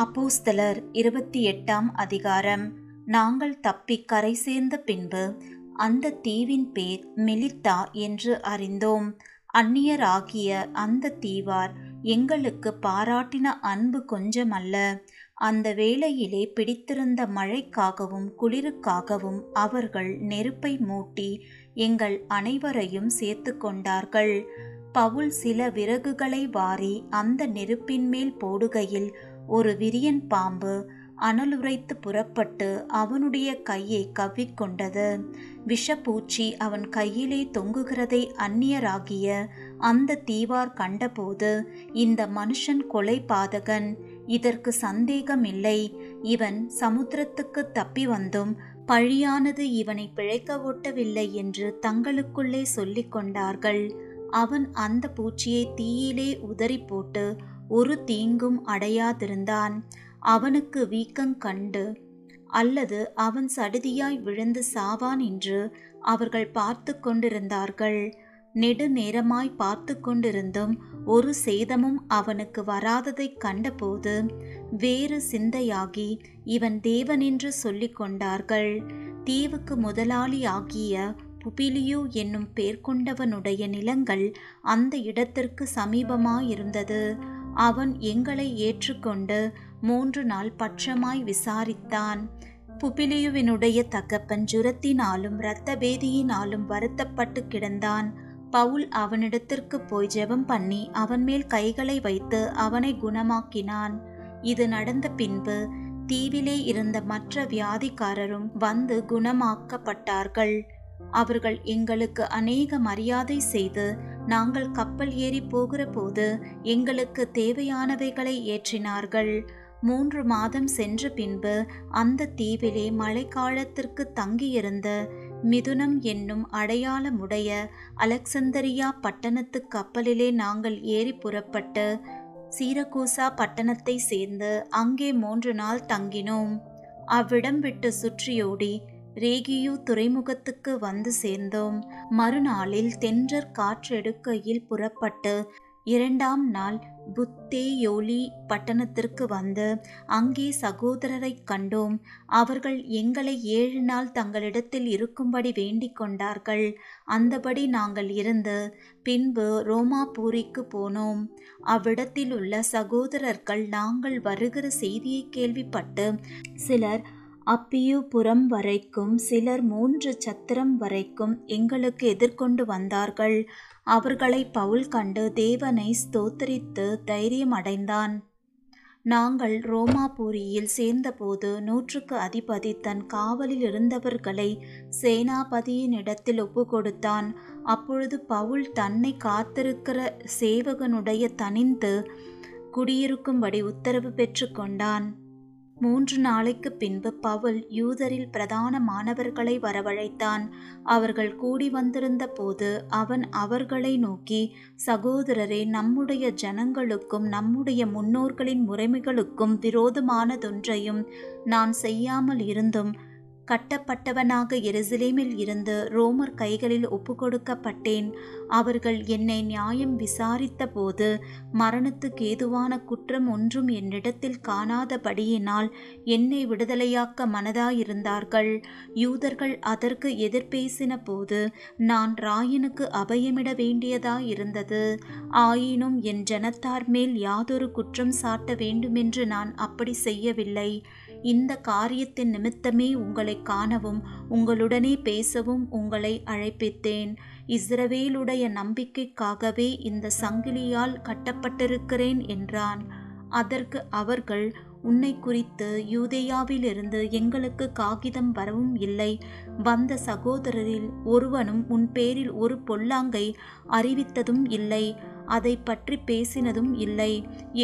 அப்போஸ்தலர் இருபத்தி எட்டாம் அதிகாரம். நாங்கள் தப்பி கரை சேர்ந்த பின்பு அந்த தீவின் பேர் மெலித்தா என்று அறிந்தோம். அந்நியராகிய அந்த தீவார் எங்களுக்கு பாராட்டின அன்பு கொஞ்சமல்ல. அந்த வேளையிலே பிடித்திருந்த மழைக்காகவும் குளிருக்காகவும் அவர்கள் நெருப்பை மூட்டி எங்கள் அனைவரையும் சேர்த்து கொண்டார்கள். பவுல் சில விறகுகளை வாரி அந்த நெருப்பின் மேல் போடுகையில் ஒரு விரியன் பாம்பு அனலுரைத்து புறப்பட்டு அவனுடைய கையை கவ்விக்கொண்டது. விஷப்பூச்சி அவன் கையிலே தொங்குகிறதை அந்நியராகிய அந்த தீவார் கண்டபோது இந்த மனுஷன் கொலை பாதகன் இதற்கு சந்தேகமில்லை இவன் சமுத்திரத்துக்கு தப்பி வந்தும் பழியானது இவனை பிழைக்க ஓட்டவில்லை என்று தங்களுக்குள்ளே சொல்லிக் கொண்டார்கள். அவன் அந்த பூச்சியை தீயிலே உதறி போட்டு ஒரு தீங்கும் அடையாதிருந்தான். அவனுக்கு வீக்கம் கண்டு அல்லது அவன் சடுதியாய் விழுந்து சாவான் என்று அவர்கள் பார்த்து கொண்டிருந்தார்கள். நெடுநேரமாய் பார்த்து கொண்டிருந்தும் ஒரு சேதமும் அவனுக்கு வராததைக் கண்டபோது வேறு சிந்தையாகி இவன் தேவனென்று சொல்லிக் கொண்டார்கள். தீவுக்கு முதலாளி ஆகிய புபிலியு என்னும் பேர் கொண்டவனுடைய நிலங்கள் அந்த இடத்திற்கு சமீபமாயிருந்தது. அவன் எங்களை ஏற்றுக்கொண்டு மூன்று நாள் பட்சமாய் விசாரித்தான். புபிலியுவினுடைய தகப்பன் ஜுரத்தினாலும் இரத்த பேதியினாலும் வருத்தப்பட்டு கிடந்தான். பவுல் அவனிடத்திற்கு போய் ஜெபம் பண்ணி அவன் மேல் கைகளை வைத்து அவனை குணமாக்கினான். இது நடந்த பின்பு தீவிலே இருந்த மற்ற வியாதிக்காரரும் வந்து குணமாக்கப்பட்டார்கள். அவர்கள் எங்களுக்கு அநேக மரியாதை செய்து நாங்கள் கப்பல் ஏறி போகிற போது எங்களுக்கு தேவையானவைகளை ஏற்றினார்கள். மூன்று மாதம் சென்ற பின்பு அந்த தீவிலே மழைக்காலத்திற்கு தங்கியிருந்த மிதுனம் என்னும் அடையாளமுடைய அலெக்சந்தரியா பட்டணத்து கப்பலிலே நாங்கள் ஏறி புறப்பட்டு சீரகூசா பட்டணத்தை சேர்ந்து அங்கே மூன்று நாள் தங்கினோம். அவ்விடம் விட்டு சுற்றியோடி ரேகியு துறைமுகத்துக்கு வந்து சேர்ந்தோம். மறுநாளில் தென்றற் காற்றெடுக்கையில் புறப்பட்டு இரண்டாம் நாள் புத்தேயோலி பட்டணத்திற்கு வந்து அங்கே சகோதரரை கண்டோம். அவர்கள் எங்களை ஏழு நாள் தங்களிடத்தில் இருக்கும்படி வேண்டிக் கொண்டார்கள். அந்தபடி நாங்கள் இருந்து பின்பு ரோமாபூரிக்கு போனோம். அவ்விடத்தில் உள்ள சகோதரர்கள் நாங்கள் வருகிற செய்தியை கேள்விப்பட்டு சிலர் அப்பியுபுரம் வரைக்கும் சிலர் மூன்று சத்திரம் வரைக்கும் எங்களுக்கு எதிர்கொண்டு வந்தார்கள். அவர்களை பவுல் கண்டு தேவனை ஸ்தோத்தரித்து தைரியம் அடைந்தான். நாங்கள் ரோமாபுரியில் சேர்ந்தபோது நூற்றுக்கு அதிபதி தன் காவலில் இருந்தவர்களை சேனாபதியினிடத்தில் ஒப்பு கொடுத்தான் அப்பொழுது பவுல் தன்னை காத்திருக்கிற சேவகனுடைய தனிந்து குடியிருக்கும்படி உத்தரவு பெற்று கொண்டான் மூன்று நாளைக்கு பின்பு பவுல் யூதரில் பிரதான மாணவர்களை வரவழைத்தான். அவர்கள் கூடி வந்திருந்த போது அவன் அவர்களை நோக்கி சகோதரரே நம்முடைய ஜனங்களுக்கும் நம்முடைய முன்னோர்களின் முறைமைகளுக்கும் விரோதமானதொன்றையும் நான் செய்யாமல் இருந்தும் கட்டப்பட்டவனாக எருசலேமில் இருந்து ரோமர் கைகளில் ஒப்புக்கொடுக்கப்பட்டேன். அவர்கள் என்னை நியாயம் விசாரித்த போது மரணத்துக்கு ஏதுவான குற்றம் ஒன்றும் என்னிடத்தில் காணாதபடியினால் என்னை விடுதலையாக்க மனதாயிருந்தார்கள். யூதர்கள் அதற்கு எதிர்பேசின போது நான் ராயனுக்கு அபயமிட வேண்டியதாயிருந்தது. ஆயினும் என் ஜனத்தார் மேல் யாதொரு குற்றம் சாட்ட வேண்டுமென்று நான் அப்படி செய்யவில்லை. இந்த காரியத்தின் நிமித்தமே உங்களை காணவும் உங்களுடனே பேசவும் உங்களை அழைப்பித்தேன். இஸ்ரவேலுடைய நம்பிக்கைக்காகவே இந்த சங்கிலியால் கட்டப்பட்டிருக்கிறேன் என்றான். அதற்கு அவர்கள் உன்னை குறித்து யூதேயாவிலிருந்து எங்களுக்கு காகிதம் வரவும் இல்லை. வந்த சகோதரரில் ஒருவனும் உன் பேரில் ஒரு பொல்லாங்கை அறிவித்ததும் இல்லை. அதை பற்றி பேசினதும் இல்லை.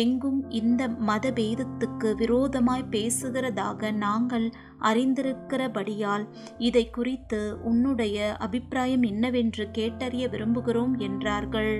எங்கும் இந்த மதபேதத்துக்கு விரோதமாய் பேசுகிறதாக நாங்கள் அறிந்திருக்கிறபடியால் இதை குறித்து உன்னுடைய அபிப்பிராயம் என்னவென்று கேட்டறிய விரும்புகிறோம் என்றார்கள்.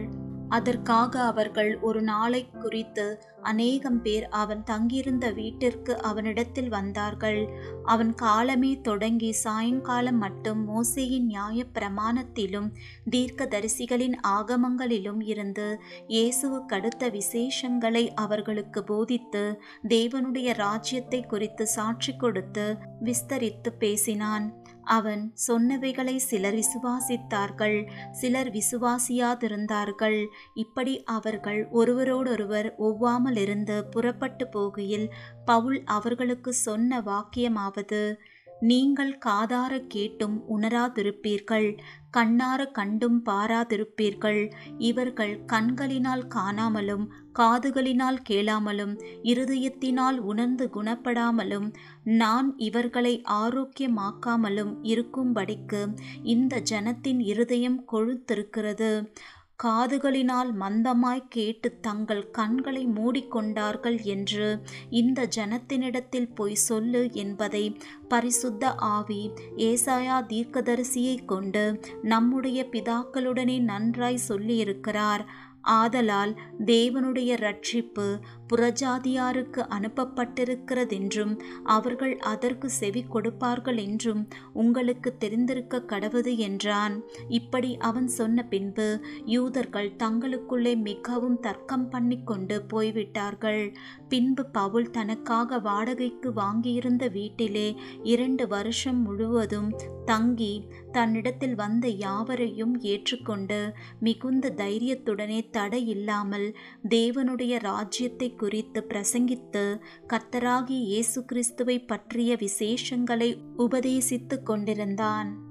அதற்காக அவர்கள் ஒரு நாளை குறித்து அநேகம் பேர் அவன் தங்கியிருந்த வீட்டிற்கு அவனிடத்தில் வந்தார்கள். அவன் காலமே தொடங்கி சாயங்காலம் மட்டும் மோசையின் நியாய பிரமாணத்திலும் தீர்க்க தரிசிகளின் ஆகமங்களிலும் இருந்து இயேசுவுக்கடுத்த விசேஷங்களை அவர்களுக்கு போதித்து தேவனுடைய ராஜ்யத்தை குறித்து சாட்சி கொடுத்து விஸ்தரித்து பேசினான். அவன் சொன்னவைகளை சிலர் விசுவாசித்தார்கள் சிலர் விசுவாசியாதிருந்தார்கள். இப்படி அவர்கள் ஒருவரோடொருவர் ஒவ்வாமல் இருந்து புறப்பட்டு போகையில் பவுல் அவர்களுக்கு சொன்ன வாக்கியமாவது நீங்கள் காதார கேட்டும் உணராதிருப்பீர்கள் கண்ணார கண்டும் பாராதிருப்பீர்கள். இவர்கள் கண்களினால் காணாமலும் காதுகளினால் கேளாமலும் இருதயத்தினால் உணர்ந்து குணப்படாமலும் நான் இவர்களை ஆரோக்கியமாக்காமலும் இருக்கும்படிக்கு இந்த ஜனத்தின் இருதயம் கொழுத்திருக்கிறது. காதுகளினால் மந்தமாய் கேட்டு தங்கள் கண்களை மூடிக்கொண்டார்கள் என்று இந்த ஜனத்தினிடத்தில் போய் சொல்லு என்பதை பரிசுத்த ஆவி ஏசாயா தீர்க்கதரிசியை கொண்டு நம்முடைய பிதாக்களுடனே நன்றாய் சொல்லியிருக்கிறார். ஆதலால் தேவனுடைய ரட்சிப்பு புறஜாதியாருக்கு அனுப்பப்பட்டிருக்கிறதென்றும் அவர்கள் அதற்கு செவி கொடுப்பார்கள் என்றும் உங்களுக்கு தெரிந்திருக்க கடவுது என்றான். இப்படி அவன் சொன்ன பின்பு யூதர்கள் தங்களுக்குள்ளே மிகவும் தர்க்கம் பண்ணி கொண்டு போய்விட்டார்கள். பின்பு பவுல் தனக்காக வாடகைக்கு வாங்கியிருந்த வீட்டிலே இரண்டு வருஷம் முழுவதும் தங்கி தன்னிடத்தில் வந்த யாவரையும் ஏற்றுக்கொண்டு மிகுந்த தைரியத்துடனே தடையில்லாமல் தேவனுடைய ராஜ்யத்தை குறித்து பிரசங்கித்து கத்தராகி இயேசு கிறிஸ்துவை பற்றிய விசேஷங்களை உபதேசித்துக் கொண்டிருந்தான்.